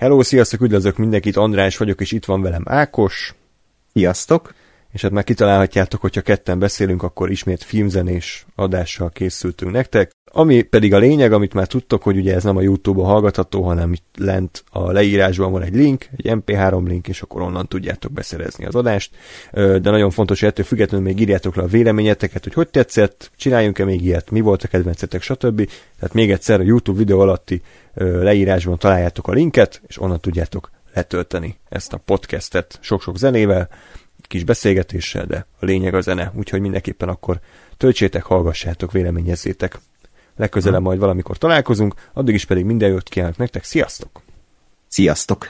Hello, sziasztok, üdvözlök mindenkit, András vagyok, és itt van velem Ákos. Sziasztok! És hát már kitalálhatjátok, hogyha ketten beszélünk, akkor ismét filmzenés adással készültünk nektek. Ami pedig a lényeg, amit már tudtok, hogy ugye ez nem a Youtube-on hallgatható, hanem itt lent a leírásban van egy link, egy MP3 link, és akkor onnan tudjátok beszerezni az adást. De nagyon fontos, hogy ettől függetlenül még írjátok le a véleményeteket, hogy hogy tetszett, csináljunk-e még ilyet, mi volt a kedvencetek, stb. Tehát még egyszer a YouTube videó alatti leírásban találjátok a linket, és onnan tudjátok letölteni ezt a podcastet sok-sok zenével, kis beszélgetéssel, de a lényeg a zene, úgyhogy mindenképpen akkor töltsétek, hallgassátok, véleményezzétek. Legközelebb majd valamikor találkozunk, addig is pedig minden jót kívánok nektek, sziasztok! Sziasztok!